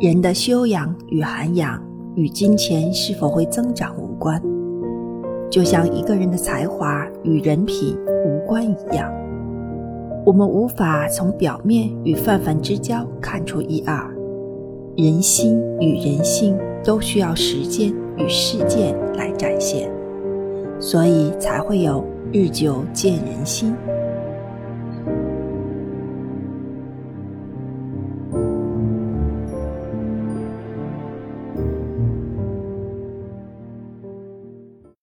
人的修养与涵养与金钱是否会增长无关就像一个人的才华与人品无关一样我们无法从表面与泛泛之交看出一二。人心与人性都需要时间与事件来展现所以才会有日久见人心。